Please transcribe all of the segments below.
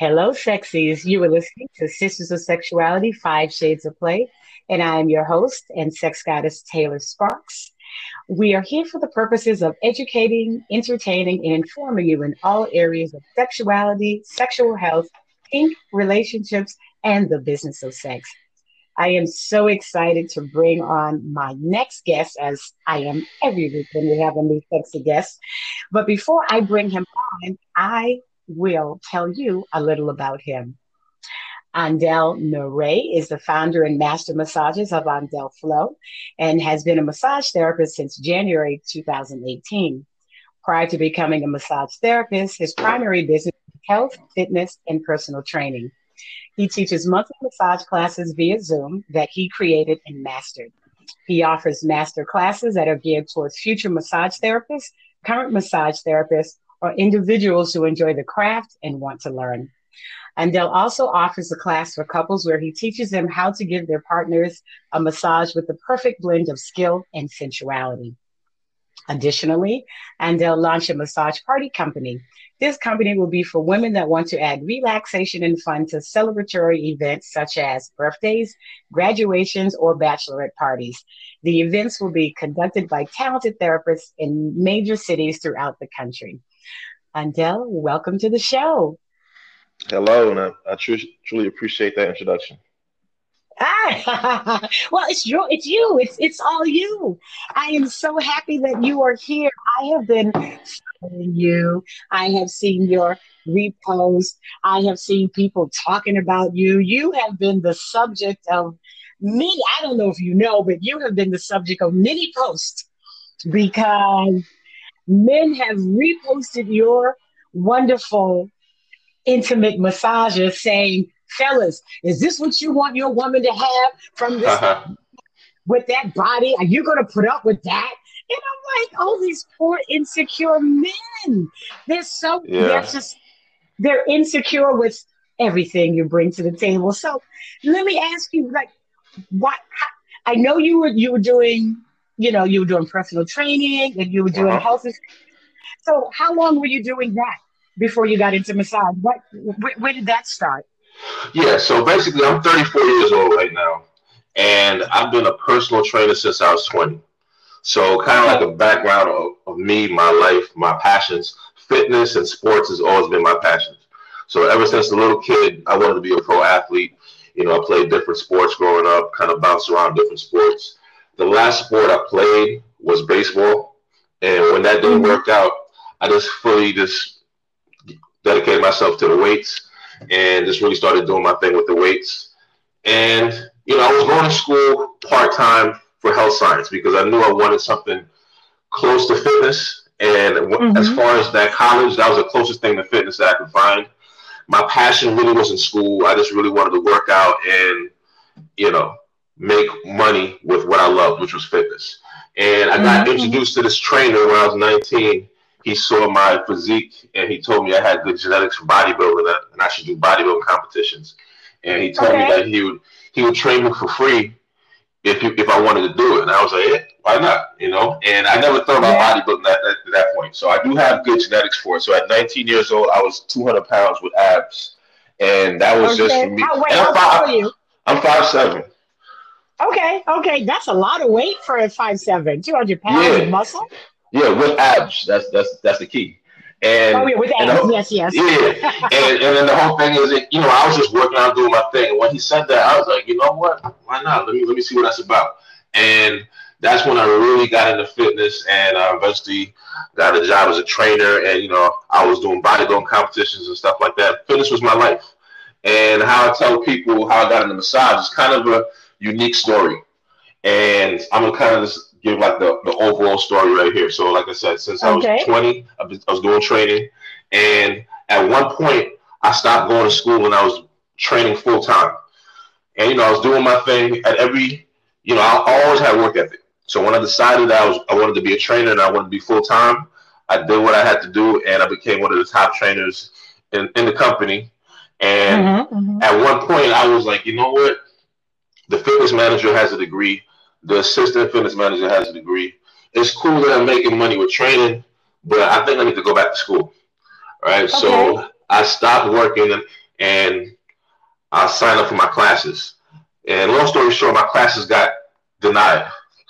Hello, sexies. You are listening to Sisters of Sexuality, Five Shades of Play, and I am your host and sex goddess, Taylor Sparks. We are here for the purposes of educating, entertaining, and informing you in all areas of sexuality, sexual health, kink, relationships, and the business of sex. I am so excited to bring on my next guest, as I am every week when we have a new sexy guest. But before I bring him on, I will tell you a little about him. Andel Noray is the founder and master massages of Andel Flow and has been a massage therapist since January 2018. Prior to becoming a massage therapist, his primary business is health, fitness, and personal training. He teaches monthly massage classes via Zoom that he created and mastered. He offers master classes that are geared towards future massage therapists, current massage therapists, or individuals who enjoy the craft and want to learn. Andel also offers a class for couples where he teaches them how to give their partners a massage with the perfect blend of skill and sensuality. Additionally, Andel launched a massage party company. This company will be for women that want to add relaxation and fun to celebratory events such as birthdays, graduations, or bachelorette parties. The events will be conducted by talented therapists in major cities throughout the country. Andel, welcome to the show. Hello, and I, I truly, truly appreciate that introduction. Ah, well, it's your, it's you, it's it's all you. I am so happy that you are here. I have been following you. I have seen your repost. I have seen people talking about you. You have been the subject of many. I don't know if you know, but you have been the subject of many posts because men have reposted your wonderful intimate massages saying, fellas, is this what you want your woman to have from this uh-huh. with that body? Are you gonna put up with that? And I'm like, oh, these poor insecure men. They're so yeah. they're just they're insecure with everything you bring to the table. So let me ask you, like, what I know you were you were doing you know, you were doing personal training and you were doing uh-huh. health. So how long were you doing that before you got into massage? What, where, where did that start? Yeah, so basically, I'm 34 years old right now, and I've been a personal trainer since I was 20. So, kind of like a background of, of, me, my life, my passions, fitness and sports has always been my passion. So, ever since a little kid, I wanted to be a pro athlete. You know, I played different sports growing up, kind of bounced around different sports the last sport I played was baseball, and when that didn't work out, I just fully just dedicated myself to the weights and just really started doing my thing with the weights. And you know, I was going to school part time for health science because I knew I wanted something close to fitness. And mm-hmm. as far as that college, that was the closest thing to fitness that I could find. My passion really was in school. I just really wanted to work out and, you know, make money with what I loved, which was fitness. And I got mm-hmm. introduced to this trainer when I was 19. He saw my physique and he told me I had good genetics for bodybuilding and I should do bodybuilding competitions. And he told okay. me that he would he would train me for free if you, if I wanted to do it. And I was like, yeah, why not? You know. And I never thought about yeah. bodybuilding at, at that point. So I do have good genetics for it. So at 19 years old, I was 200 pounds with abs, and that was okay. just for me. How, wait, tall are you? I'm five seven. Okay, okay, that's a lot of weight for a five seven, 200 pounds yeah. of muscle. Yeah, with abs. That's that's that's the key. And oh yeah, with abs. Whole, yes, yes. Yeah, and, and then the whole thing is, that, you know, I was just working out doing my thing. And when he said that, I was like, you know what? Why not? Let me let me see what that's about. And that's when I really got into fitness, and I eventually got a job as a trainer. And you know, I was doing bodybuilding competitions and stuff like that. Fitness was my life. And how I tell people how I got into massage is kind of a unique story. And I'm gonna kind of just give like the, the overall story right here. So, like I said, since I was 20, I was doing training, and at one point I stopped going to school and I was training full time. And you know, I was doing my thing at every, you know, I always had work ethic. So when I decided that I was I wanted to be a trainer and I wanted to be full time, I did what I had to do, and I became one of the top trainers in, in the company. And mm-hmm, mm-hmm. at one point, I was like, you know what? The fitness manager has a degree. The assistant fitness manager has a degree. It's cool that I'm making money with training, but I think I need to go back to school. Right. Okay. So I stopped working and, I signed up for my classes. And long story short, my classes got denied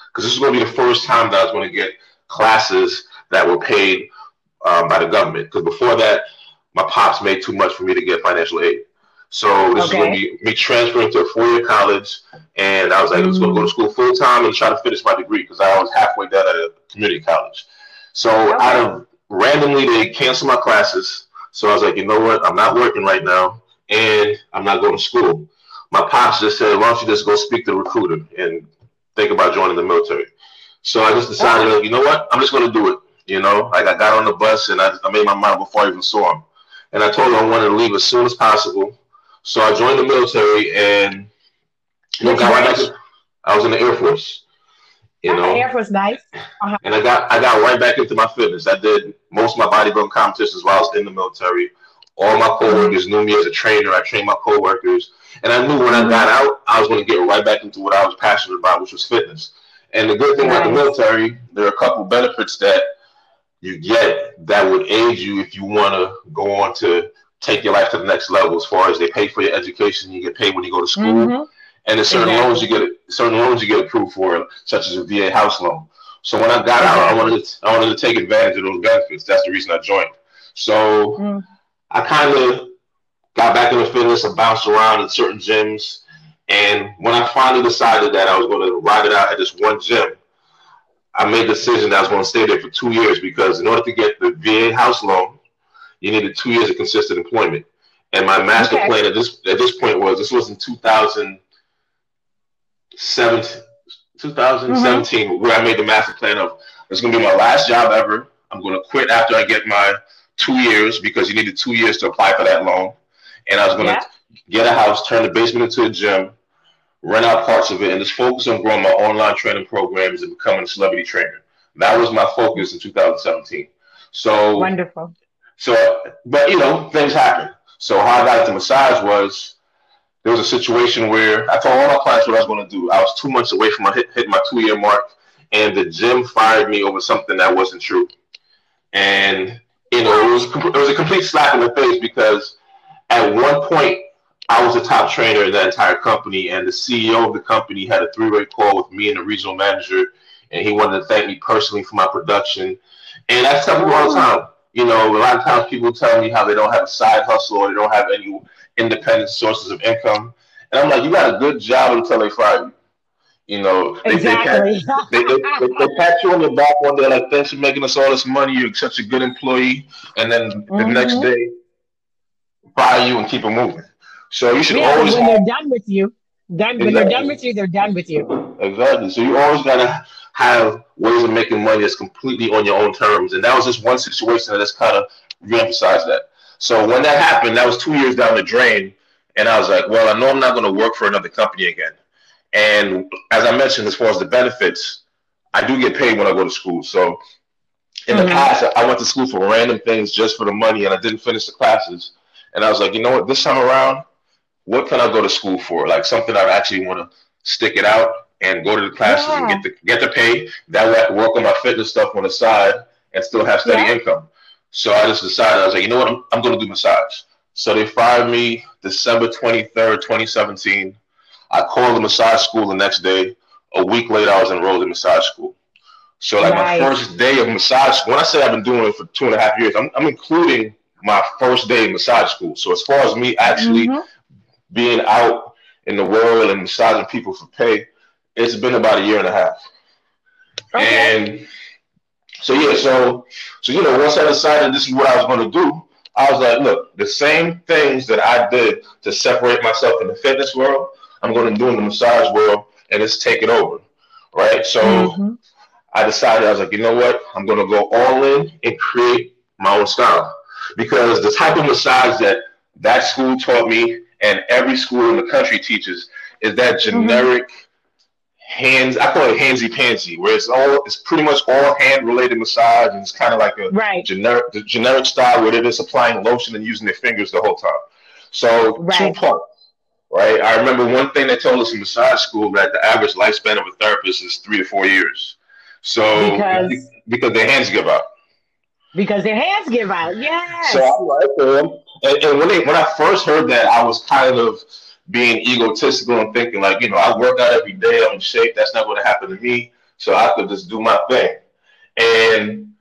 because this is going to be the first time that I was going to get classes that were paid um, by the government. Because before that, my pops made too much for me to get financial aid. So this okay. is going to be me transferring to a four-year college, and I was like, mm-hmm. I was going to go to school full time and try to finish my degree because I was halfway done at a community college. So okay. out of randomly, they canceled my classes. So I was like, you know what? I'm not working right now, and I'm not going to school. My pops just said, why don't you just go speak to the recruiter and think about joining the military? So I just decided, like, you know what? I'm just going to do it. You know, like I got on the bus and I, I made my mind before I even saw him. And I told him I wanted to leave as soon as possible. So I joined the military and you know, got right back to, I was in the Air Force. You know, Air Force, nice. Uh-huh. And I got I got right back into my fitness. I did most of my bodybuilding competitions while I was in the military. All my coworkers knew me as a trainer. I trained my coworkers, and I knew when I got out, I was going to get right back into what I was passionate about, which was fitness. And the good thing nice. about the military, there are a couple benefits that you get that would aid you if you want to go on to take your life to the next level. As far as they pay for your education, you get paid when you go to school, mm-hmm. and there's certain exactly. loans you get certain loans you get approved for, such as a VA house loan. So when I got out, I wanted to, I wanted to take advantage of those benefits. That's the reason I joined. So mm. I kind of got back into fitness and bounced around in certain gyms. And when I finally decided that I was going to ride it out at this one gym, I made the decision that I was going to stay there for two years because in order to get the VA house loan, you needed two years of consistent employment. And my master okay. plan at this at this point was this was in 2017, 2017 mm-hmm. where I made the master plan of it's going to be my last job ever. I'm going to quit after I get my two years because you needed two years to apply for that loan. And I was going yeah. to get a house, turn the basement into a gym, rent out parts of it, and just focus on growing my online training programs and becoming a celebrity trainer. That was my focus in 2017. So wonderful. So, but you know, things happen. So how I got into massage was there was a situation where I told all my clients what I was going to do. I was two months away from my hit, hitting my two year mark, and the gym fired me over something that wasn't true. And you know, it was it was a complete slap in the face because at one point I was the top trainer in that entire company, and the CEO of the company had a three-way call with me and the regional manager, and he wanted to thank me personally for my production. And I tell people all the time, you know, a lot of times people tell me how they don't have a side hustle or they don't have any independent sources of income, and I'm like, you got a good job until they fire you. You know, they, exactly. they, they, they, they, pat you on the back one day like, thanks for making us all this money. You're such a good employee, and then mm-hmm. the next day, fire you and keep it moving. So you should yeah, always. When they're done with you, done exactly. when they're done with you, they're done with you. Exactly. So you always gotta have ways of making money that's completely on your own terms, and that was just one situation that just kind of reemphasized that. So when that happened, that was two years down the drain, and I was like, well, I know I'm not going to work for another company again. And as I mentioned, as far as the benefits, I do get paid when I go to school. So in mm-hmm. the past, I went to school for random things just for the money, and I didn't finish the classes. And I was like, you know what? This time around, what can I go to school for? Like something I actually want to stick it out and go to the classes yeah. and get the get the pay. That way, work on my fitness stuff on the side and still have steady yeah. income. So I just decided I was like, you know what? I'm, I'm going to do massage. So they fired me December 23rd, 2017. I called the massage school the next day. A week later, I was enrolled in massage school. So like my first day of massage, school, when I say I've been doing it for two and a half years, I'm, I'm including my first day in massage school. So as far as me actually mm-hmm. being out in the world and massaging people for pay, it's been about a year and a half. Okay. And so yeah, so so you know, once I decided this is what I was going to do, I was like, look, the same things that I did to separate myself in the fitness world, I'm going to do in the massage world, and it's taking over, right? So mm-hmm. I decided I was like, you know what, I'm going to go all in and create my own style because the type of massage that that school taught me and every school in the country teaches is that mm-hmm. generic. Mm-hmm hands. I call it handsy pantsy, where it's all it's pretty much all hand related massage, and it's kind of like a right. generic the generic style where they're just applying lotion and using their fingers the whole time. So right. two parts. Right. I remember one thing they told us in massage school that the average lifespan of a therapist is three to four years. So because, because their hands give out. Because their hands give out, yes. So I'm like, well, And, and when they when I first heard that, I was kind of being egotistical and thinking like, you know, I work out every day, I'm in shape. That's not going to happen to me, so I could just do my thing. And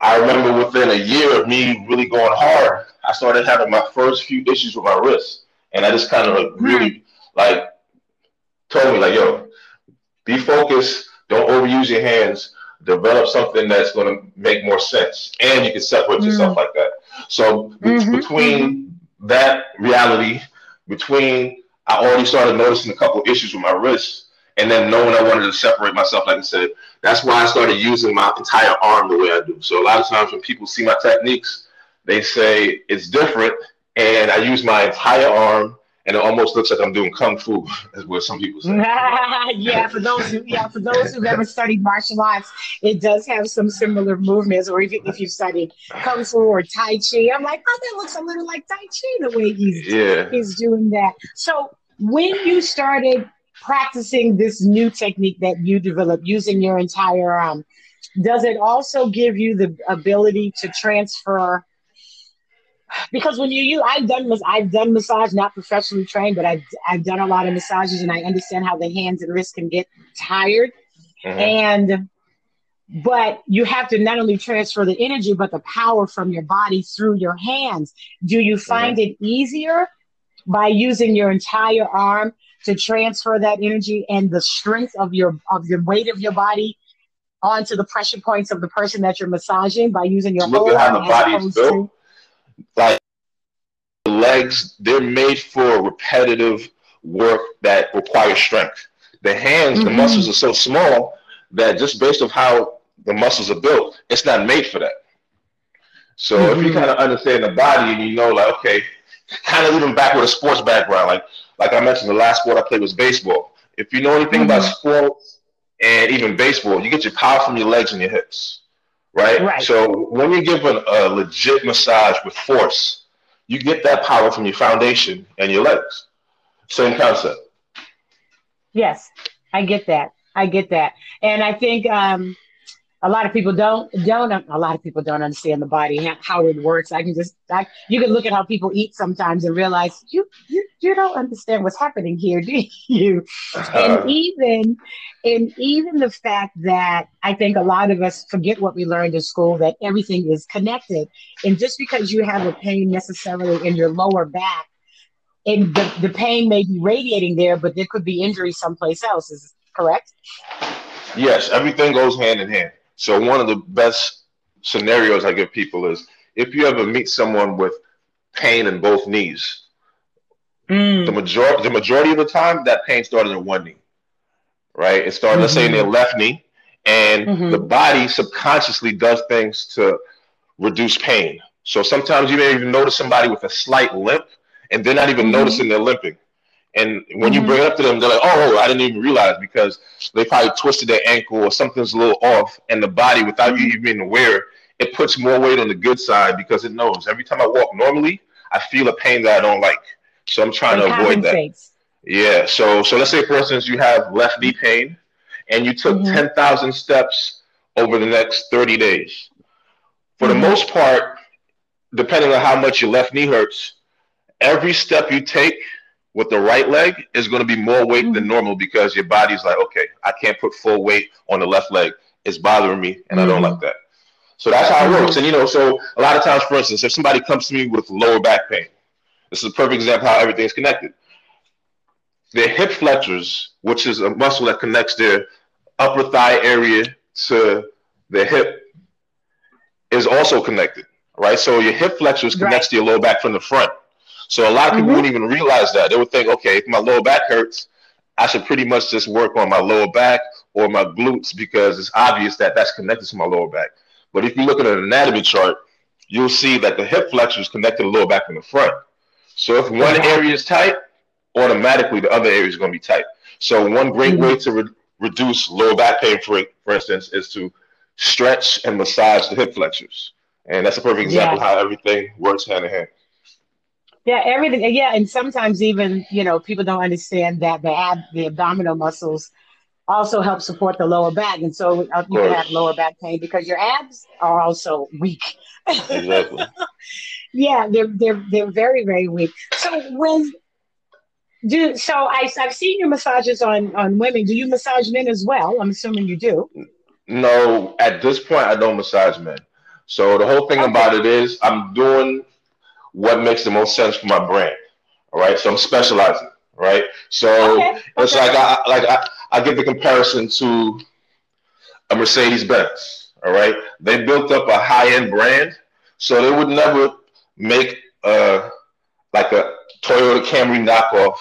I remember within a year of me really going hard, I started having my first few issues with my wrist, and I just kind of like really like told me like, yo, be focused, don't overuse your hands, develop something that's going to make more sense, and you can separate mm-hmm. yourself like that. So mm-hmm. between that reality, between I already started noticing a couple issues with my wrist, and then knowing I wanted to separate myself, like I said, that's why I started using my entire arm the way I do. So a lot of times when people see my techniques, they say it's different, and I use my entire arm and it almost looks like I'm doing kung fu, as what some people say. yeah, for those who yeah for those who've ever studied martial arts, it does have some similar movements. Or if, if you've studied kung fu or tai chi, I'm like, oh, that looks a little like tai chi the way he's yeah. he's doing that. So when you started practicing this new technique that you developed using your entire arm, does it also give you the ability to transfer? Because when you use I've done I've done massage, not professionally trained, but I've I've done a lot of massages and I understand how the hands and wrists can get tired. Mm-hmm. And but you have to not only transfer the energy but the power from your body through your hands. Do you mm-hmm. find mm-hmm. it easier by using your entire arm to transfer that energy and the strength of your of the weight of your body onto the pressure points of the person that you're massaging by using your Look whole at how the built. Like legs, they're made for repetitive work that requires strength. The hands, mm-hmm. the muscles are so small that just based on how the muscles are built, it's not made for that. So mm-hmm. if you mm-hmm. kind of understand the body and you know, like, okay, kind of even back with a sports background, like like I mentioned, the last sport I played was baseball. If you know anything mm-hmm. about sports and even baseball, you get your power from your legs and your hips right? Right. So when you give a, a legit massage with force, you get that power from your foundation and your legs. Same concept. Yes, I get that. I get that, and I think um, a lot of people don't don't a lot of people don't understand the body how it works. I can just I, you can look at how people eat sometimes and realize you you, you don't understand what's happening here do you? Uh-huh. and even and even the fact that i think a lot of us forget what we learned in school that everything is connected. And just because you have a pain necessarily in your lower back and the, the pain may be radiating there but there could be injury someplace else is correct? Yes everything goes hand in hand so one of the best scenarios I give people is if you ever meet someone with pain in both knees, mm. the majority the majority of the time that pain started in one knee. Right? It started, mm-hmm. let's say, in their mm-hmm. left knee, and mm-hmm. the body subconsciously does things to reduce pain. So sometimes you may even notice somebody with a slight limp, and they're not even mm-hmm. noticing they're limping. And when mm-hmm. you bring it up to them, they're like, "Oh, I didn't even realize," because they probably twisted their ankle or something's a little off, and the body, without you even being aware, it puts more weight on the good side because it knows every time I walk normally, I feel a pain that I don't like. So I'm trying it to avoid that. Yeah. So so let's say, for instance, you have left knee pain, and you took mm-hmm. thousand steps over the next thirty days. For mm-hmm. the most part, depending on how much your left knee hurts, every step you take with the right leg is going to be more weight mm-hmm. than normal because your body's like, okay, I can't put full weight on the left leg. It's bothering me, and mm-hmm. I don't mm-hmm. like that. So that's how it works. And you know, so a lot of times, for instance, if somebody comes to me with lower back pain, this is a perfect example how everything's connected. Their hip flexors, which is a muscle that connects their upper thigh area to the hip, is also connected. Right. So your hip flexors connects right. to your lower back from the front. So a lot of people mm-hmm. wouldn't even realize that. They would think, okay, if my lower back hurts, I should pretty much just work on my lower back or my glutes because it's obvious that that's connected to my lower back. But if you look at an anatomy chart, you'll see that the hip flexor is connected to the lower back in the front. So if one area is tight, automatically the other area is going to be tight. So one great mm-hmm. way to re- reduce lower back pain, for, for instance, is to stretch and massage the hip flexors. And that's a perfect example yeah. how everything works hand in hand. Yeah, everything. Yeah, and sometimes even you know people don't understand that the ab the abdominal muscles also help support the lower back, and so uh, you can have lower back pain because your abs are also weak. Exactly. yeah, they're they're they're very very weak. So when do so I I've seen your massages on on women. Do you massage men as well? I'm assuming you do. No, at this point I don't massage men. So the whole thing okay. about it is I'm doing what makes the most sense for my brand. All right, so I'm specializing. Right, so okay. it's okay. like I like I, I give the comparison to a Mercedes Benz. All right, they built up a high end brand, so they would never make uh like a Toyota Camry knockoff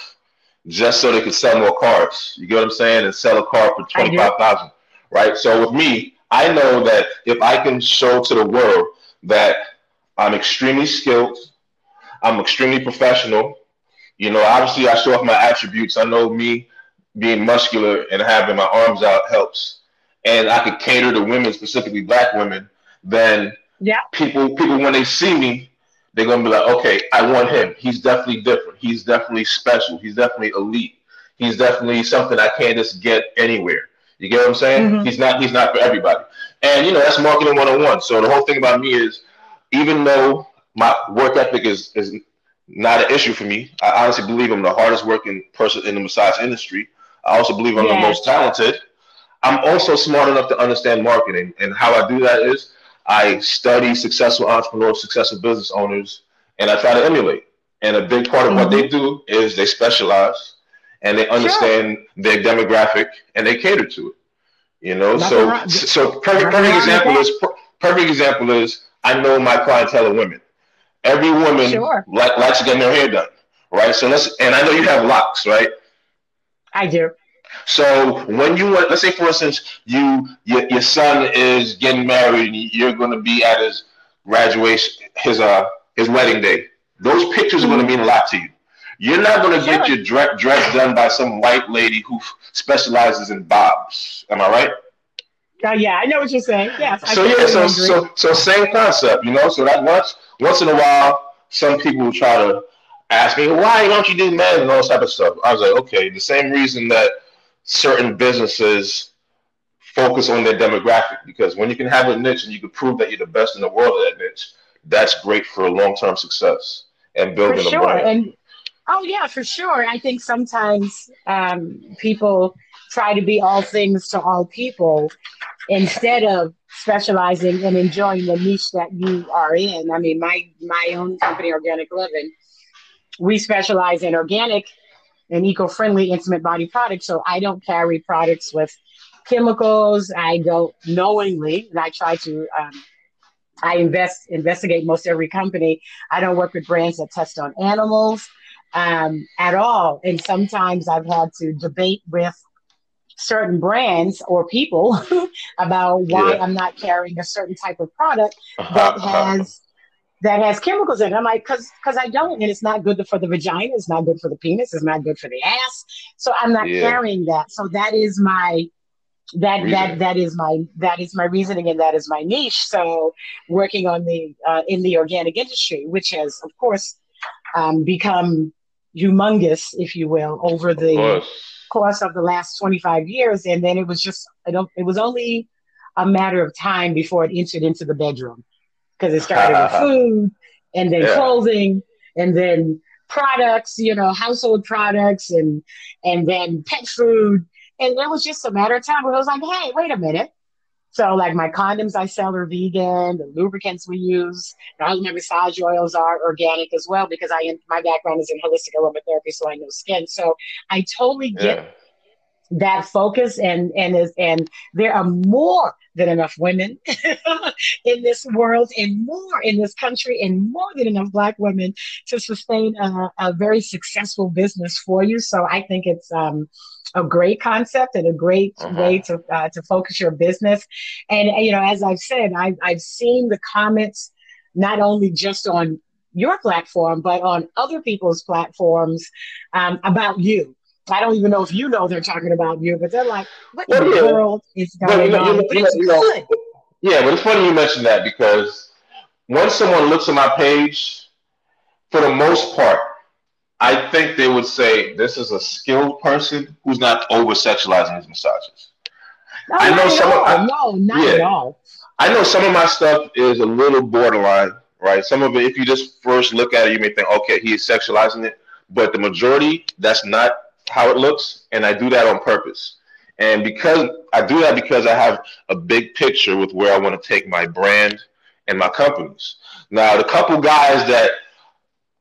just so they could sell more cars. You get what I'm saying? And sell a car for twenty five thousand. Right. So with me, I know that if I can show to the world that I'm extremely skilled, I'm extremely professional. You know, obviously I show off my attributes. I know me being muscular and having my arms out helps. And I could cater to women, specifically black women, then yeah. people people when they see me, they're gonna be like, okay, I want him. He's definitely different. He's definitely special. He's definitely elite. He's definitely something I can't just get anywhere. You get what I'm saying? Mm-hmm. He's not. He's not for everybody. And you know that's marketing 101. So the whole thing about me is, even though my work ethic is is not an issue for me, I honestly believe I'm the hardest working person in the massage industry. I also believe I'm yeah. the most talented. I'm also smart enough to understand marketing, and how I do that is I study successful entrepreneurs, successful business owners, and I try to emulate. And a big part of mm-hmm. what they do is they specialize and they understand sure. their demographic and they cater to it. You know, Nothing so so perfect perfect example is perfect example is I know my clientele are women. Every woman sure. like, likes to get their hair done, right? So let's and I know you have locks, right? I do. So when you want, let's say for instance, you your, your son is getting married and you're going to be at his graduation, his uh his wedding day. Those pictures mm-hmm. are going to mean a lot to you. You're not going to sure. get your dress, dress done by some white lady who specializes in bobs. Am I right? Yeah, I know what you're saying. Yes. So yeah, so so so same concept, you know. So that once once in a while, some people will try to ask me, why don't you do men and all this type of stuff. I was like, okay, the same reason that certain businesses focus on their demographic because when you can have a niche and you can prove that you're the best in the world at that niche, that's great for long term success and building sure. a brand. And oh yeah, for sure. I think sometimes um, people try to be all things to all people instead of specializing and enjoying the niche that you are in. I mean, my my own company, Organic Loven, we specialize in organic and eco-friendly intimate body products. So I don't carry products with chemicals. I don't knowingly, and I try to. Um, I invest investigate most every company. I don't work with brands that test on animals um, at all. And sometimes I've had to debate with certain brands or people about why yeah. I'm not carrying a certain type of product that has that has chemicals in it. I'm like, because because I don't, and it's not good for the vagina, it's not good for the penis, it's not good for the ass. So I'm not yeah. carrying that. So that is my that that that is my that is my reasoning and that is my niche. So working on the uh, in the organic industry, which has of course um, become humongous, if you will, over the course of the last 25 years, and then it was just it was only a matter of time before it entered into the bedroom because it started with food and then yeah. clothing and then products, you know, household products and and then pet food. And it was just a matter of time where I was like, hey, wait a minute. So like my condoms I sell are vegan, the lubricants we use, all my massage oils are organic as well because I my background is in holistic aromatherapy, so I know skin. So I totally get yeah that focus and and is and there are more than enough women in this world and more in this country and more than enough black women to sustain a, a very successful business for you. So i think it's um, a great concept and a great uh-huh. way to uh, to focus your business. And you know as i've said I've, I've seen the comments not only just on your platform but on other people's platforms um, about you I don't even know if you know they're talking about you, but they're like, what well, in the world is going on? but it's good. Yeah, but it's funny you mentioned that because once someone looks at my page, for the most part, I think they would say this is a skilled person who's not over sexualizing his massages. No, I know some. Of, I, no, not yeah, at all. I know some of my stuff is a little borderline, right? Some of it, if you just first look at it, you may think, okay, he is sexualizing it, but the majority, that's not how it looks, and I do that on purpose. And because I do that because I have a big picture with where I want to take my brand and my companies. Now, the couple guys that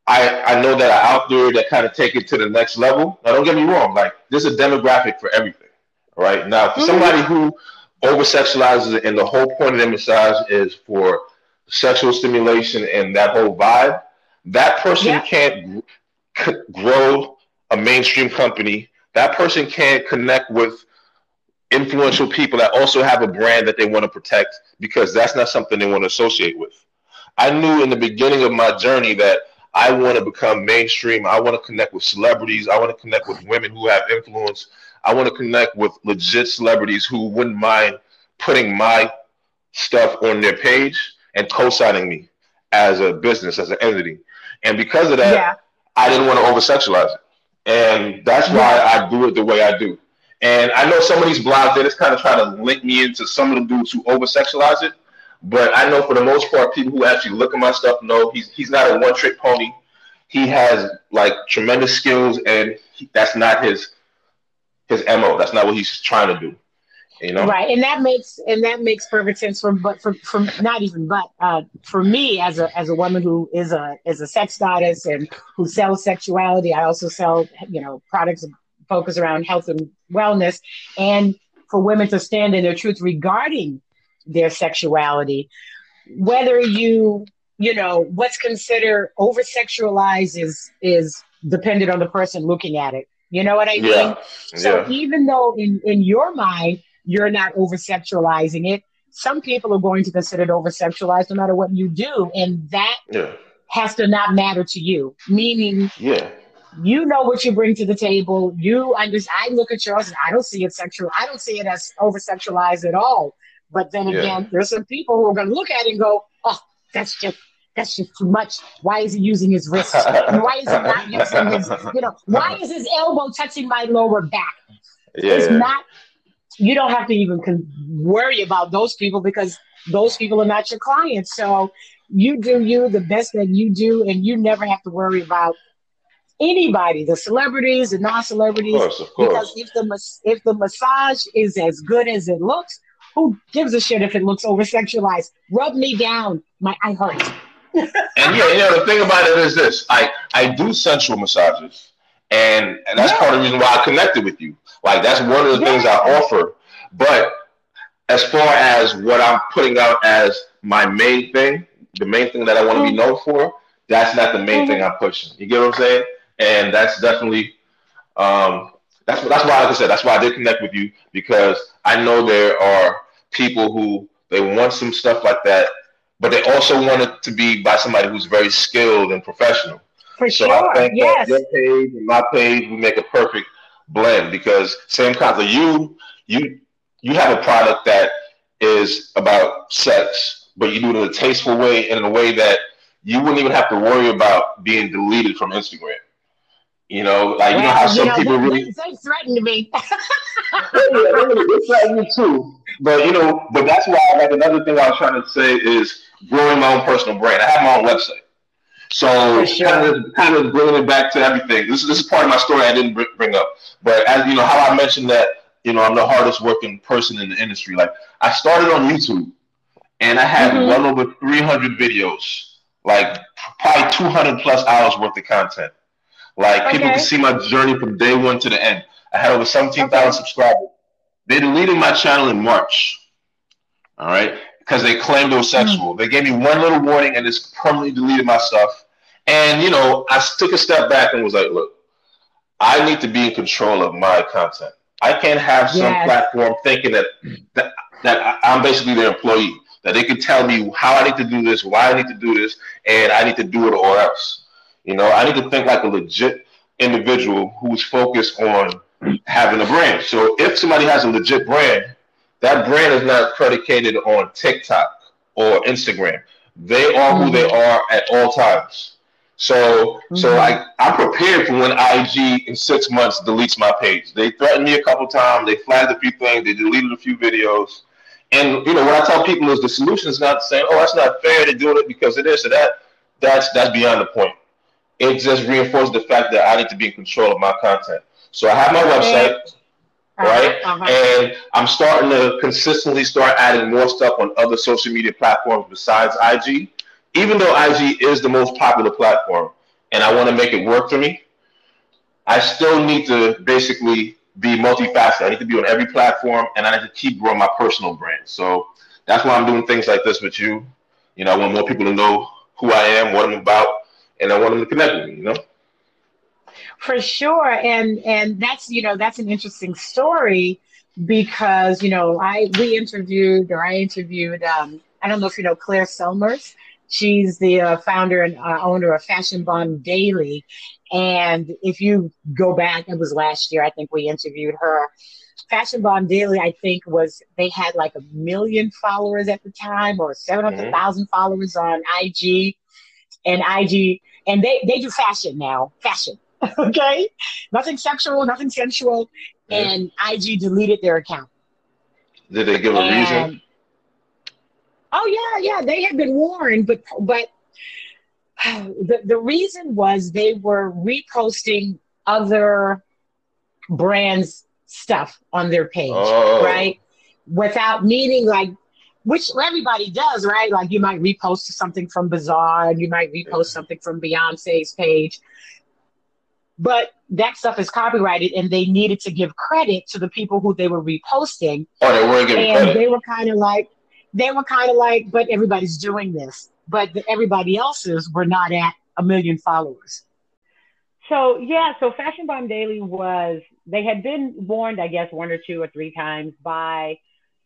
I, I know that are out there that kind of take it to the next level. Now, don't get me wrong, like there's a demographic for everything, right? Now, for mm-hmm. somebody who over sexualizes it and the whole point of the massage is for sexual stimulation and that whole vibe, that person yeah. can't grow a mainstream company. That person can't connect with influential people that also have a brand that they want to protect because that's not something they want to associate with. I knew in the beginning of my journey that I want to become mainstream. I want to connect with celebrities. I want to connect with women who have influence. I want to connect with legit celebrities who wouldn't mind putting my stuff on their page and co-signing me as a business, as an entity. And because of that, yeah. I didn't want to over sexualize it. And that's why I do it the way I do. And I know some of these blogs, they just kind of try to link me into some of the dudes who over sexualize it. But I know for the most part, people who actually look at my stuff know he's he's not a one trick pony. He has like tremendous skills, and he, that's not his his mo. That's not what he's trying to do. You know? Right, and that makes and that makes perfect sense from but from from not even but uh, for me as a as a woman who is a is a sex goddess and who sells sexuality, I also sell you know products focus around health and wellness, and for women to stand in their truth regarding their sexuality, whether you you know what's considered over sexualized is is dependent on the person looking at it. You know what I mean? Yeah. So yeah. even though in in your mind you're not over sexualizing it, some people are going to consider it over sexualized no matter what you do, and that yeah. has to not matter to you. Meaning, yeah. You know what you bring to the table. You understand. I look at yours and I don't see it sexual. I don't see it as over sexualized at all. But then again, yeah. there's some people who are going to look at it and go, "Oh, that's just that's just too much. Why is he using his wrist? why is he not using his, you know, why is his elbow touching my lower back? Yeah. It's not, you don't have to even con- worry about those people because those people are not your clients. So you do you the best that you do, and you never have to worry about anybody, the celebrities, the non-celebrities. Of course, of course. Because if the if the massage is as good as it looks, who gives a shit if it looks over sexualized? Rub me down. My I hurt. and yeah, you know the thing about it is this: I I do sensual massages, and, and that's yeah. part of the reason why I connected with you. Like that's one of the yeah. things I offer. But as far as what I'm putting out as my main thing, the main thing that I want to mm-hmm. be known for, that's not the main mm-hmm. thing I'm pushing. You get what I'm saying? And that's definitely um, that's that's why, like I said, that's why I did connect with you because I know there are people who they want some stuff like that, but they also want it to be by somebody who's very skilled and professional. For so sure, I think yes. your page and my page we make a perfect blend because same kind of you you you have a product that is about sex, but you do it in a tasteful way and in a way that you wouldn't even have to worry about being deleted from Instagram. You know, like well, you know how some know, people they, really they threaten me. they threaten me too. But you know, but that's why like another thing I was trying to say is growing my own personal brand. I have my own website. So sure. kind of kind of bringing it back to everything. This is this is part of my story I didn't bring up. But as you know, how I mentioned that you know I'm the hardest working person in the industry. Like I started on YouTube, and I had mm-hmm. well over 300 videos, like probably 200 plus hours worth of content. Like okay. people can see my journey from day one to the end. I had over 17,000 okay. subscribers. They deleted my channel in March. All right. Because they claimed it was sexual. Mm. They gave me one little warning and just permanently deleted my stuff. And, you know, I took a step back and was like, look, I need to be in control of my content. I can't have some yes. platform thinking that, that that I'm basically their employee, that they can tell me how I need to do this, why I need to do this, and I need to do it or else. You know, I need to think like a legit individual who's focused on having a brand. So if somebody has a legit brand, that brand is not predicated on TikTok or Instagram. They are who they are at all times. So, mm-hmm. so I, I'm prepared for when IG in six months deletes my page. They threatened me a couple times. They flagged a few things. They deleted a few videos, And you know, what I tell people is the solution is not saying, "Oh, that's not fair to doing it because it is." or that." That's that's beyond the point. It just reinforces the fact that I need to be in control of my content. So I have my website, right? Uh-huh. And I'm starting to consistently start adding more stuff on other social media platforms besides IG. Even though IG is the most popular platform, and I want to make it work for me, I still need to basically be multifaceted. I need to be on every platform, and I need to keep growing my personal brand. So that's why I'm doing things like this with you. You know, I want more people to know who I am, what I'm about, and I want them to connect with me. You know. For sure, and and that's you know that's an interesting story because you know I we interviewed or I interviewed um, I don't know if you know Claire Sulmers. She's the uh, founder and uh, owner of Fashion Bomb Daily, and if you go back, it was last year, I think we interviewed her. Fashion Bomb Daily, I think, was they had like a million followers at the time or 700,000 mm-hmm. followers on IG. And IG, and they, they do fashion now, fashion. okay? Nothing sexual, nothing sensual. And IG deleted their account. Did they give a and, reason? Oh yeah, yeah. They had been warned, but but the, the reason was they were reposting other brands stuff on their page, oh. right? Without meaning like which everybody does, right? Like you might repost something from Bazaar and you might repost something from Beyonce's page. But that stuff is copyrighted and they needed to give credit to the people who they were reposting. Oh, they weren't giving and credit. they were kind of like, they were kind of like, but everybody's doing this but the, everybody else's were not at a million followers. So yeah, so Fashion Bomb Daily was they had been warned, I guess, one or two or three times by,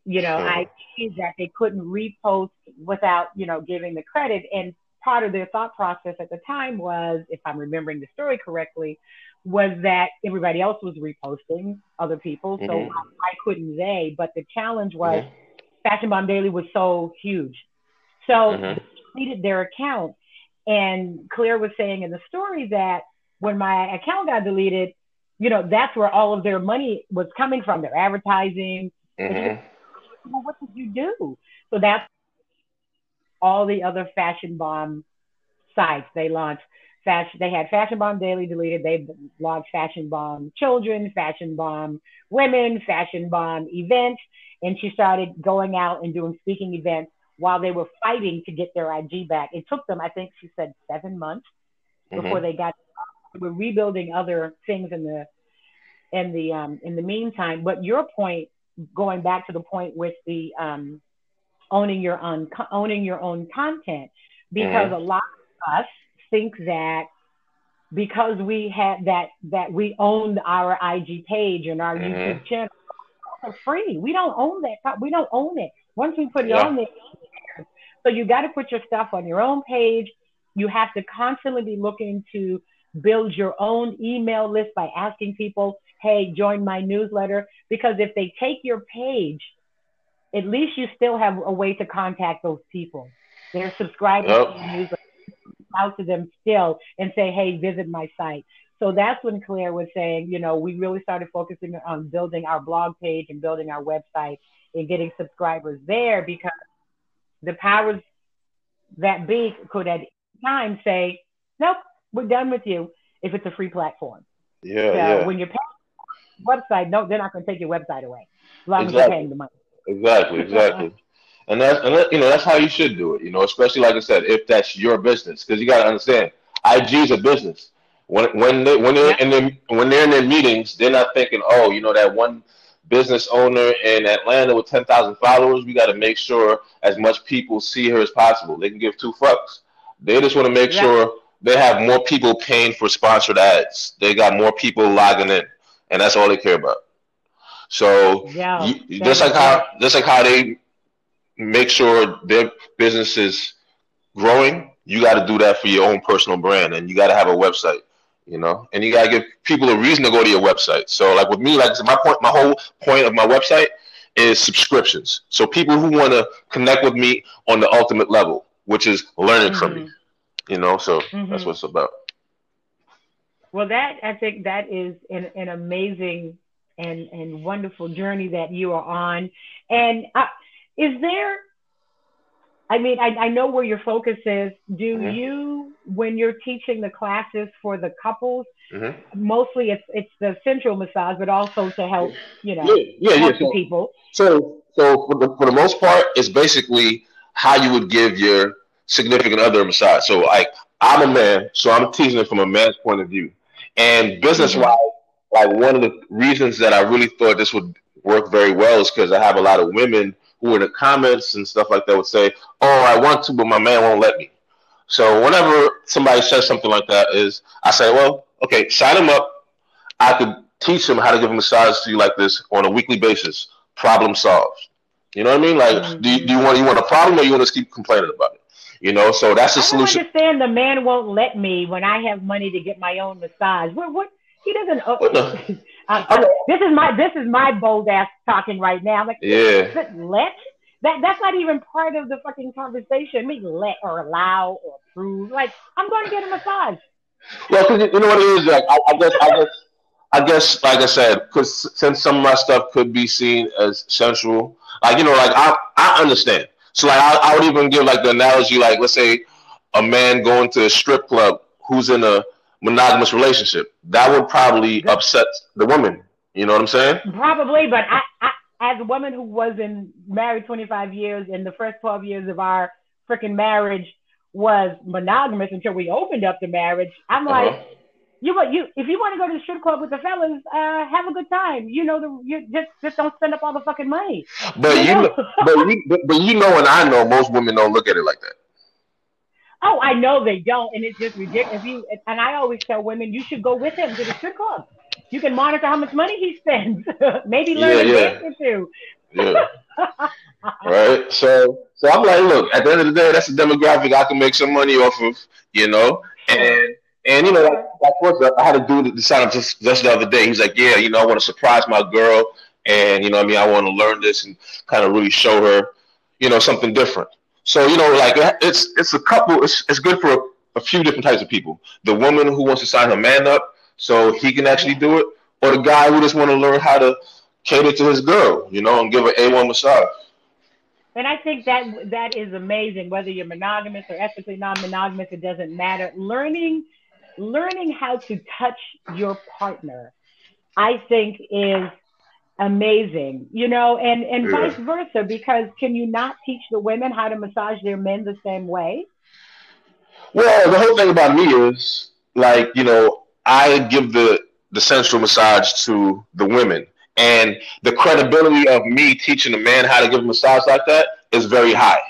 you know, sure. IG that they couldn't repost without, you know, giving the credit. And part of their thought process at the time was, if I'm remembering the story correctly, was that everybody else was reposting other people. So mm-hmm. why couldn't they? But the challenge was mm-hmm. Fashion Bomb Daily was so huge. So mm-hmm deleted their account. And Claire was saying in the story that when my account got deleted, you know, that's where all of their money was coming from, their advertising. Mm-hmm. Well, what did you do? So that's all the other fashion bomb sites they launched. Fashion, they had Fashion Bomb Daily deleted. They launched Fashion Bomb Children, Fashion Bomb Women, Fashion Bomb Events, and she started going out and doing speaking events while they were fighting to get their IG back. It took them, I think she said, seven months mm-hmm. before they got. They were rebuilding other things in the in the um, in the meantime. But your point, going back to the point with the um, owning your own owning your own content, because mm-hmm. a lot of us think that because we had that that we owned our IG page and our mm-hmm. YouTube channel for free. We don't own that. We don't own it. Once we put it yeah. on there, so you got to put your stuff on your own page. You have to constantly be looking to build your own email list by asking people, hey, join my newsletter. Because if they take your page, at least you still have a way to contact those people. They're subscribing yep. to newsletter, out to them still and say, hey, visit my site. So that's when Claire was saying, you know, we really started focusing on building our blog page and building our website and getting subscribers there because the powers that be could at time say, nope, we're done with you if it's a free platform. Yeah. So yeah. when you're paying website, no, they're not going to take your website away as long exactly. as you're paying the money. Exactly, exactly. and that's and that, you know that's how you should do it. You know, especially like I said, if that's your business, because you got to understand, IG is a business. When when they when they're yeah. in their when they're in their meetings, they're not thinking, oh, you know that one business owner in Atlanta with 10,000 followers, we got to make sure as much people see her as possible. They can give two fucks. They just want to make yeah. sure they have more people paying for sponsored ads. They got more people logging in, and that's all they care about. So yeah, you, just like how just like how they make sure their business is growing, you got to do that for your own personal brand, and you got to have a website you know, and you gotta give people a reason to go to your website. So like with me, like my point, my whole point of my website is subscriptions. So people who want to connect with me on the ultimate level, which is learning mm-hmm. from me, you know. So mm-hmm. that's what it's about. Well, that I think that is an, an amazing and and wonderful journey that you are on, and I, is there I mean, I, I know where your focus is. Do mm-hmm. you, when you're teaching the classes for the couples, mm-hmm. mostly it's it's the sensual massage, but also to help, you know, yeah, yeah, yeah. So, people. So, so for the, for the most part, it's basically how you would give your significant other a massage. So, like, I'm a man, so I'm teaching it from a man's point of view, and business wise. Like one of the reasons that I really thought this would work very well is because I have a lot of women who in the comments and stuff like that would say, "Oh, I want to, but my man won't let me." So whenever somebody says something like that, is I say, "Well, okay, sign him up. I could teach him how to give a massage to you like this on a weekly basis. Problem solved." You know what I mean? Like, mm-hmm. do, you, do you want you want a problem or you want to keep complaining about it? You know, so that's the solution. I understand the man won't let me when I have money to get my own massage. What? What? He doesn't. Uh, Uh, this is my this is my bold ass talking right now. I'm like, yeah, let that that's not even part of the fucking conversation. Me let or allow or approve. Like I'm going to get a massage. Well, cause you know what it is. Like I, I guess I guess I guess like I said, because since some of my stuff could be seen as sensual, like you know, like I I understand. So like I, I would even give like the analogy, like let's say a man going to a strip club who's in a monogamous relationship. That would probably upset the woman. You know what I'm saying? Probably, but I, I as a woman who was in married 25 years and the first 12 years of our freaking marriage was monogamous until we opened up the marriage, I'm uh-huh. like, you what you if you want to go to the strip club with the fellas, uh, have a good time. You know, the, you just just don't spend up all the fucking money. But you, know? but, you but, but you know, and I know most women don't look at it like that. Oh, I know they don't, and it's just ridiculous. You, and I always tell women you should go with him to the strip club. You can monitor how much money he spends. Maybe learn yeah, a dance or two. yeah. right. So, so I'm like, look. At the end of the day, that's a demographic I can make some money off of. You know, and and you know, like, what's I had a dude decide just just the other day. He's like, yeah, you know, I want to surprise my girl, and you know, I mean, I want to learn this and kind of really show her, you know, something different. So you know, like it's it's a couple. It's it's good for a, a few different types of people. The woman who wants to sign her man up so he can actually do it, or the guy who just want to learn how to cater to his girl, you know, and give her a one massage. And I think that that is amazing. Whether you're monogamous or ethically non-monogamous, it doesn't matter. Learning, learning how to touch your partner, I think, is amazing, you know, and, and yeah. vice versa, because can you not teach the women how to massage their men the same way? Well, the whole thing about me is like, you know, I give the, the sensual massage to the women. And the credibility of me teaching a man how to give a massage like that is very high.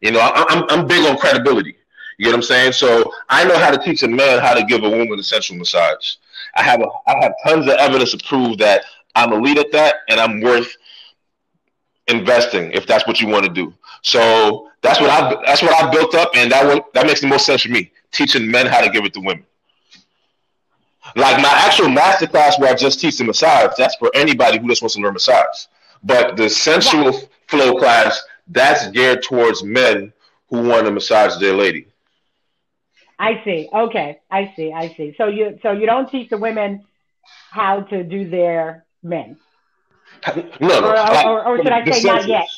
You know, I'm, I'm big on credibility. You get what I'm saying? So I know how to teach a man how to give a woman a sensual massage. I have a, I have tons of evidence to prove that I'm lead at that, and I'm worth investing if that's what you want to do. So that's what I that's what I built up, and that one, that makes the most sense for me. Teaching men how to give it to women. Like my actual master class where I just teach the massage, that's for anybody who just wants to learn massage. But the sensual flow class, that's geared towards men who want to massage their lady. I see. Okay, I see. I see. So you so you don't teach the women how to do their men? No, no. Or, or, or should I say not yet?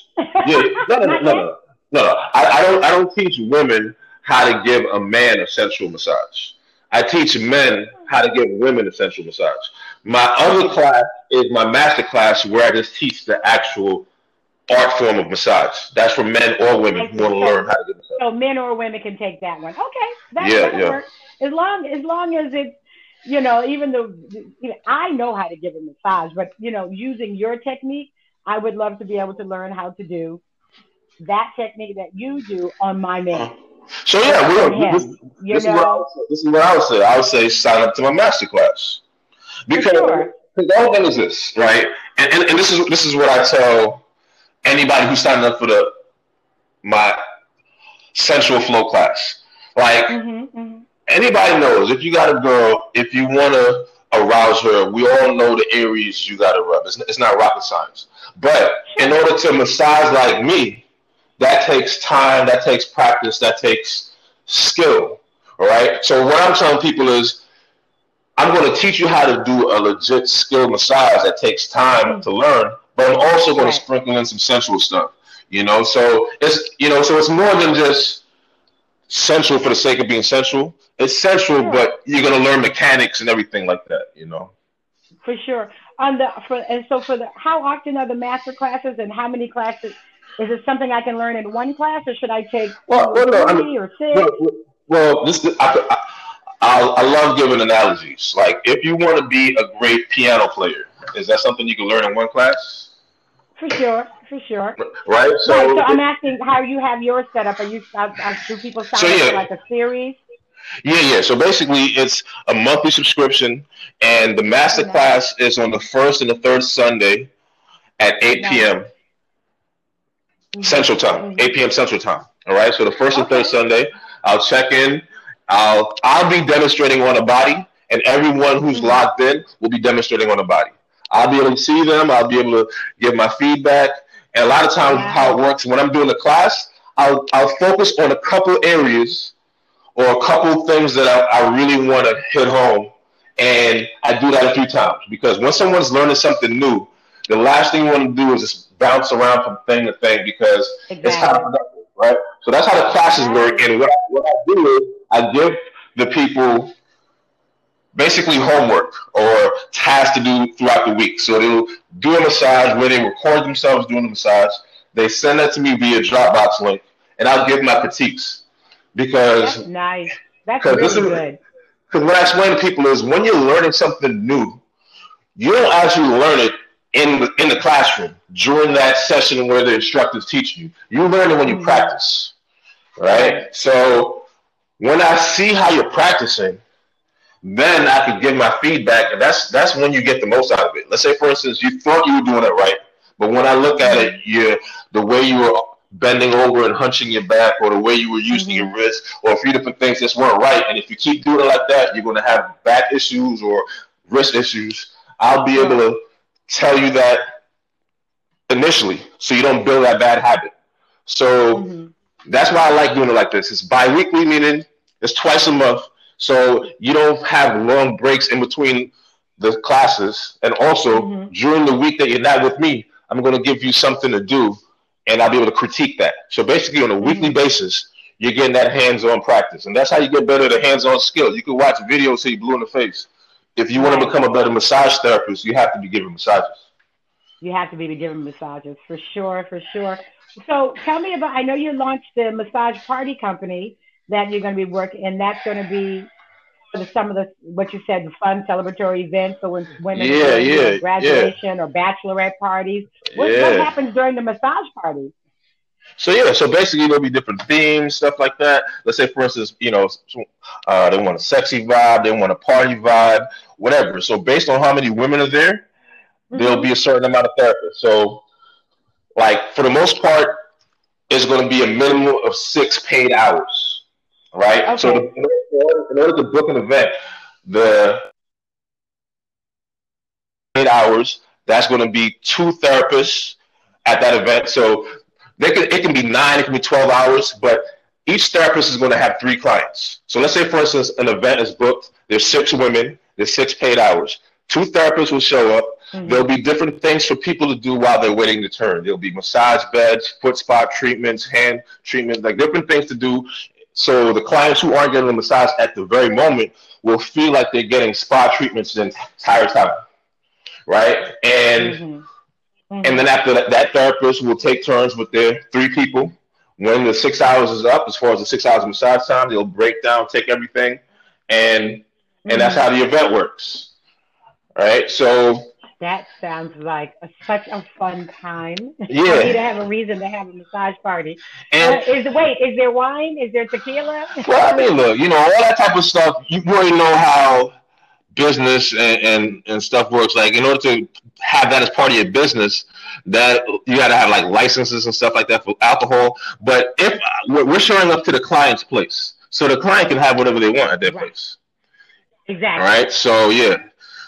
yeah, no, no, no, no, no, no. I, I don't. I don't teach women how to give a man a sensual massage. I teach men how to give women a sensual massage. My other class is my master class where I just teach the actual art form of massage. That's for men or women who want to learn how to give massage. So men or women can take that one. Okay, that, yeah, yeah. Work. As long as long as it's you know, even though you know, I know how to give a massage, but you know, using your technique, I would love to be able to learn how to do that technique that you do on my man. So yeah, well, this, this, is this, is what I would say. I would say sign up to my master class because sure. the whole thing is this, right? And, and, and this is this is what I tell anybody who's signing up for the my sensual flow class. Like mm-hmm, mm-hmm anybody knows if you got a girl, if you want to arouse her, we all know the areas you got to rub. It's, it's not rocket science. But in order to massage like me, that takes time, that takes practice, that takes skill. All right. So what I'm telling people is, I'm going to teach you how to do a legit skill massage that takes time to learn, but I'm also going to sprinkle in some sensual stuff. You know, so it's you know, so it's more than just sensual for the sake of being sensual. It's sensual, sure. but you're gonna learn mechanics and everything like that. You know. For sure. On the for and so for the how often are the master classes and how many classes? Is it something I can learn in one class, or should I take well, well, no, I mean, or six? Well, well this I, I, I, I love giving analogies. Like if you want to be a great piano player, is that something you can learn in one class? For sure, for sure. Right. So, right, so I'm asking how you have yours set up. Are you uh, uh, do people sign so, yeah. up like a series? Yeah, yeah. So basically, it's a monthly subscription, and the master nice. class is on the first and the third Sunday at 8 p.m. Mm-hmm. Central Time. Mm-hmm. 8 p.m. Central Time. All right. So the first okay. and third Sunday, I'll check in. I'll I'll be demonstrating on a body, and everyone who's mm-hmm. locked in will be demonstrating on a body. I'll be able to see them. I'll be able to give my feedback. And a lot of times, how it works when I'm doing the class, I'll I'll focus on a couple areas or a couple things that I, I really want to hit home, and I do that a few times because when someone's learning something new, the last thing you want to do is just bounce around from thing to thing because exactly. it's kind of productive, right? So that's how the classes work. And what I, what I do is I give the people basically homework or tasks to do throughout the week. So they'll do a massage where they record themselves doing the massage. They send that to me via Dropbox link, and I'll give my critiques because that's nice. That's really is, good. Because what I explain to people is when you're learning something new, you don't actually learn it in the, in the classroom during that session where the instructor's teaching you. You learn it when you mm-hmm. practice, right? So when I see how you're practicing, then I could give my feedback, and that's that's when you get the most out of it. Let's say, for instance, you thought you were doing it right, but when I look at it, you the way you were bending over and hunching your back, or the way you were using mm-hmm. your wrist, or a few different things just weren't right. And if you keep doing it like that, you're going to have back issues or wrist issues. I'll be able to tell you that initially, so you don't build that bad habit. So mm-hmm. that's why I like doing it like this. It's biweekly, meaning it's twice a month so you don't have long breaks in between the classes. And also mm-hmm. during the week that you're not with me, I'm going to give you something to do and I'll be able to critique that. So basically on a mm-hmm. weekly basis, you're getting that hands-on practice. And that's how you get better at a hands-on skill. You can watch videos till you blue in the face. If you want to become a better massage therapist, you have to be giving massages. You have to be giving massages for sure, for sure. So tell me about, I know you launched the massage party company that you're going to be working, and that's going to be for some of the what you said, the fun celebratory events for when women yeah, yeah, graduation yeah. or bachelorette parties. What, yeah. what happens during the massage party? So yeah, so basically there'll be different themes, stuff like that. Let's say, for instance, you know, uh, they want a sexy vibe, they want a party vibe, whatever. So based on how many women are there, mm-hmm. there'll be a certain amount of therapists. So, like for the most part, it's going to be a minimum of six paid hours right? Okay. So the, in order to book an event, the eight hours, that's going to be two therapists at that event. So they can, it can be nine, it can be 12 hours, but each therapist is going to have three clients. So let's say, for instance, an event is booked, there's six women, there's six paid hours. Two therapists will show up. Mm-hmm. There'll be different things for people to do while they're waiting to turn. There'll be massage beds, foot spot treatments, hand treatments, like different things to do so the clients who aren't getting the massage at the very moment will feel like they're getting spa treatments the entire time, right? And mm-hmm. Mm-hmm. and then after that, that therapist will take turns with their three people. When the six hours is up, as far as the six hours of massage time, they'll break down, take everything, and mm-hmm. and that's mm-hmm. how the event works, right? So that sounds like a, such a fun time. Yeah. For me to have a reason to have a massage party. And uh, is wait, is there wine? Is there tequila? well, I mean, look, you know, all that type of stuff. You already know how business and, and, and stuff works. Like, in order to have that as part of your business, that you got to have like licenses and stuff like that for alcohol. But if we're showing up to the client's place, so the client can have whatever they want at their right. place. Exactly. All right. So yeah.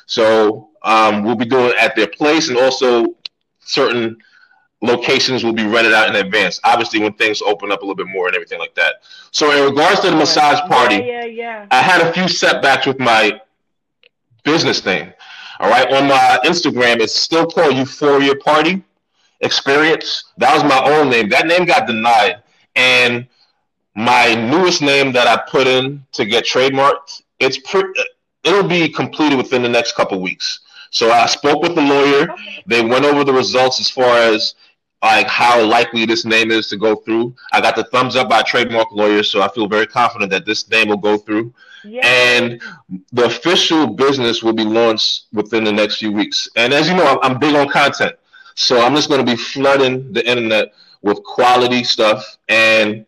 So um, we'll be doing at their place, and also certain locations will be rented out in advance. Obviously, when things open up a little bit more and everything like that. So, in regards to the massage party, yeah, yeah, yeah. I had a few setbacks with my business thing. All right, on my Instagram, it's still called Euphoria Party. Experience. That was my old name. That name got denied, and my newest name that I put in to get trademarked, it's pre- it'll be completed within the next couple weeks. So I spoke with the lawyer. They went over the results as far as like how likely this name is to go through. I got the thumbs up by a trademark lawyer, so I feel very confident that this name will go through. And the official business will be launched within the next few weeks. And as you know, I'm big on content, so I'm just going to be flooding the internet with quality stuff and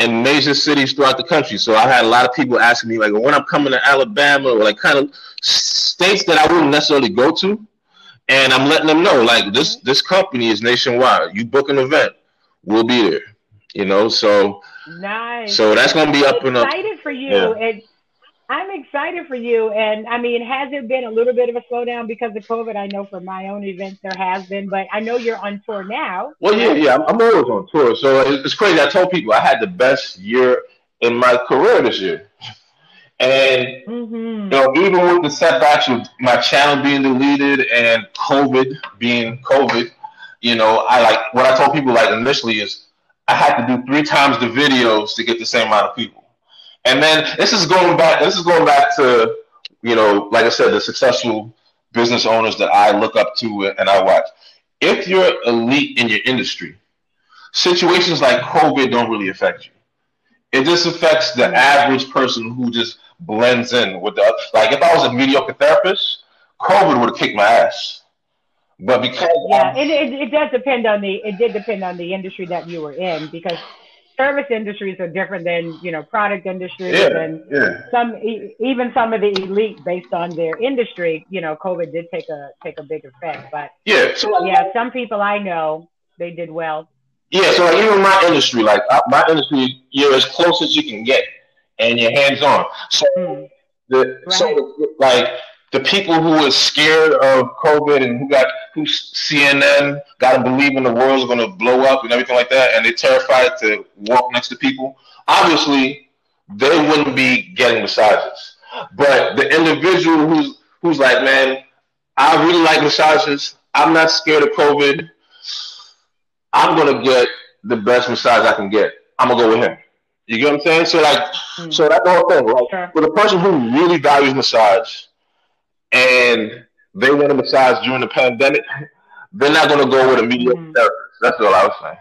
in major cities throughout the country. So I had a lot of people asking me like when I'm coming to Alabama or like kind of states that I wouldn't necessarily go to and I'm letting them know like this mm-hmm. this company is nationwide. You book an event, we'll be there. You know, so nice. So that's gonna be up I'm and up. Excited for you, yeah. and I'm excited for you. And I mean, has there been a little bit of a slowdown because of COVID? I know for my own events there has been, but I know you're on tour now. Well, yeah, yeah, I'm, I'm always on tour. So it's crazy. I told people I had the best year in my career this year. And mm-hmm. you know, even with the setbacks of my channel being deleted and COVID being COVID, you know, I like what I told people like initially is I had to do three times the videos to get the same amount of people. And then this is going back. This is going back to you know, like I said, the successful business owners that I look up to and I watch. If you're elite in your industry, situations like COVID don't really affect you. It just affects the mm-hmm. average person who just blends in with the like if I was a mediocre therapist, COVID would have kicked my ass. But because yeah, it, it, it does depend on the it did depend on the industry that you were in because service industries are different than you know product industries yeah, and yeah. some even some of the elite based on their industry you know covid did take a take a big effect but yeah so, yeah some people i know they did well yeah so like even my industry like uh, my industry you're as close as you can get and you're hands on. So mm. the right. so like the people who were scared of COVID and who got who CNN got to believe in the world's going to blow up and everything like that, and they're terrified to walk next to people. Obviously, they wouldn't be getting massages. But the individual who's who's like, man, I really like massages. I'm not scared of COVID. I'm gonna get the best massage I can get. I'm gonna go with him. You get what I'm saying? So like, mm. so that's the whole thing. Like, sure. for the person who really values massage, and they want a massage during the pandemic, they're not gonna go with a mediocre mm. therapist. That's all I was saying.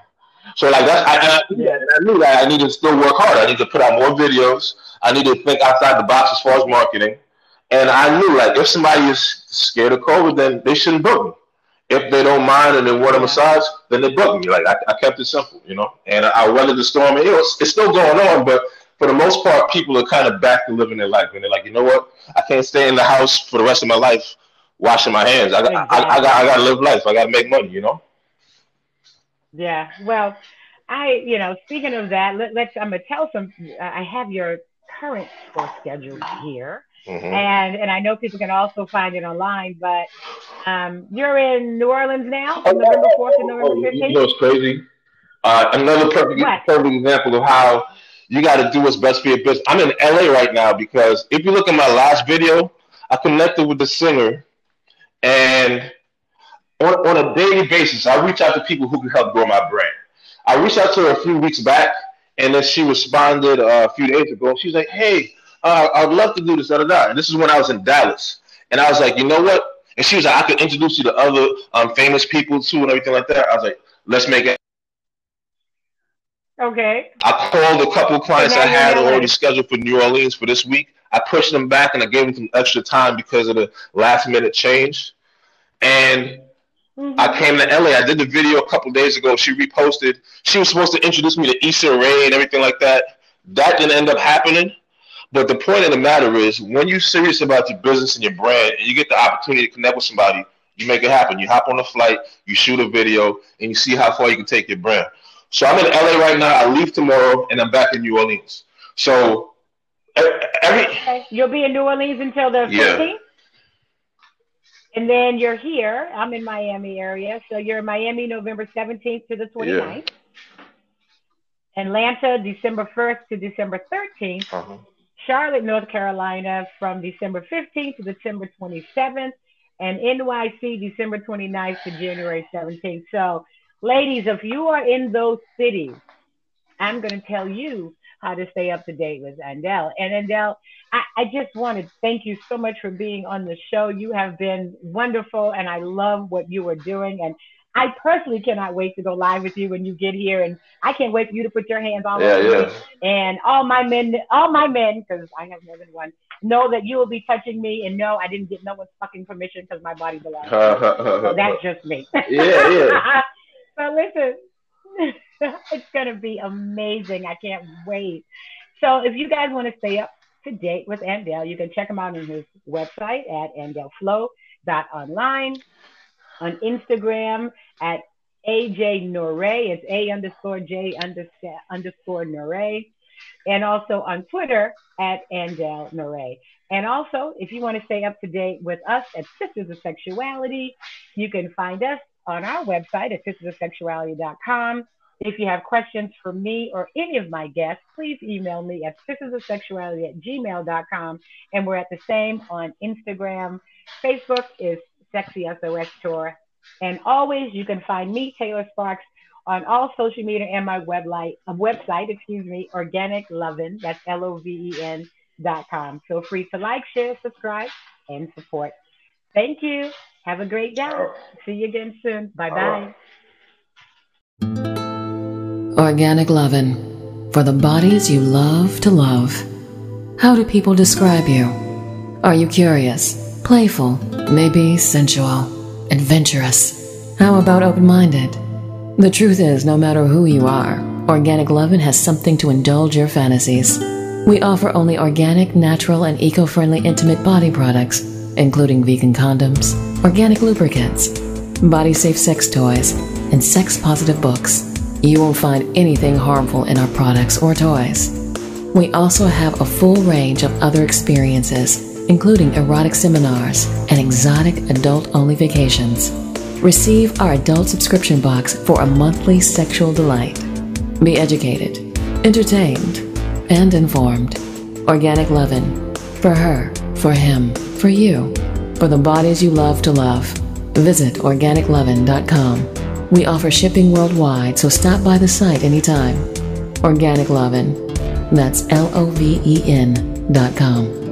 So like that's I, I, yeah. I knew that I need to still work hard. I need to put out more videos. I need to think outside the box as far as marketing. And I knew like if somebody is scared of COVID, then they shouldn't book me if they don't mind and they want a massage, then they book me. Like I, I kept it simple, you know. And I, I weathered the storm. And, you know, it's, still going on, but for the most part, people are kind of back to living their life, and they're like, you know what? I can't stay in the house for the rest of my life washing my hands. I, exactly. I, I, I got I got to live life. I got to make money, you know. Yeah. Well, I you know speaking of that, let, us I'm gonna tell some. I have your current tour schedule here. Mm-hmm. And and I know people can also find it online, but um, you're in New Orleans now, oh, November fourth and November fifteenth. Oh, you know it's crazy. Uh, another perfect perfect example of how you got to do what's best for your business. I'm in LA right now because if you look at my last video, I connected with the singer, and on, on a daily basis, I reach out to people who can help grow my brand. I reached out to her a few weeks back, and then she responded uh, a few days ago. She's like, "Hey, uh, I'd love to do this, da da da. And this is when I was in Dallas. And I was like, you know what? And she was like, I could introduce you to other um, famous people too and everything like that. I was like, let's make it. Okay. I called a couple of clients I had already scheduled for New Orleans for this week. I pushed them back and I gave them some extra time because of the last minute change. And mm-hmm. I came to LA. I did the video a couple days ago. She reposted. She was supposed to introduce me to Issa Rae and everything like that. That didn't end up happening. But the point of the matter is, when you're serious about your business and your brand, and you get the opportunity to connect with somebody, you make it happen. You hop on a flight, you shoot a video, and you see how far you can take your brand. So I'm in LA right now. I leave tomorrow, and I'm back in New Orleans. So every okay. you'll be in New Orleans until the 15th. Yeah. And then you're here. I'm in Miami area. So you're in Miami November 17th to the 29th. Yeah. Atlanta December 1st to December 13th. Uh-huh. Charlotte, North Carolina from December 15th to December 27th, and NYC December 29th to January 17th. So Ladies, if you are in those cities, I'm going to tell you how to stay up to date with Andel. And Andel, I, I just want to thank you so much for being on the show. You have been wonderful, and I love what you are doing. And I personally cannot wait to go live with you when you get here, and I can't wait for you to put your hands all yeah, over yeah. me. And all my men, all my men, because I have more than one, know that you will be touching me, and no, I didn't get no one's fucking permission because my body belongs. so that's just me. Yeah, yeah. so listen, it's gonna be amazing. I can't wait. So if you guys want to stay up to date with Andel, you can check him out on his website at andelflow.online on Instagram at AJ. It's A underscore J underscore, underscore. And also on Twitter at Andel Noray. And also, if you want to stay up to date with us at Sisters of Sexuality, you can find us on our website at sistersofsexuality.com. If you have questions for me or any of my guests, please email me at sistersofsexuality at gmail.com. And we're at the same on Instagram. Facebook is Sexy SOS Tour. And always, you can find me, Taylor Sparks, on all social media and my website, uh, website, excuse me, Organic Loven. That's L-O-V-E-N dot com. Feel free to like, share, subscribe, and support. Thank you. Have a great day. See you again soon. Bye bye. Organic Loven for the bodies you love to love. How do people describe you? Are you curious? Playful, maybe sensual, adventurous. How about open minded? The truth is, no matter who you are, Organic Loven has something to indulge your fantasies. We offer only organic, natural, and eco friendly intimate body products, including vegan condoms, organic lubricants, body safe sex toys, and sex positive books. You won't find anything harmful in our products or toys. We also have a full range of other experiences including erotic seminars and exotic adult only vacations. Receive our adult subscription box for a monthly sexual delight. Be educated, entertained, and informed. Organic Loven. For her, for him, for you, for the bodies you love to love. Visit organicloven.com. We offer shipping worldwide, so stop by the site anytime. Organic Loven. That's L O V E N dot com.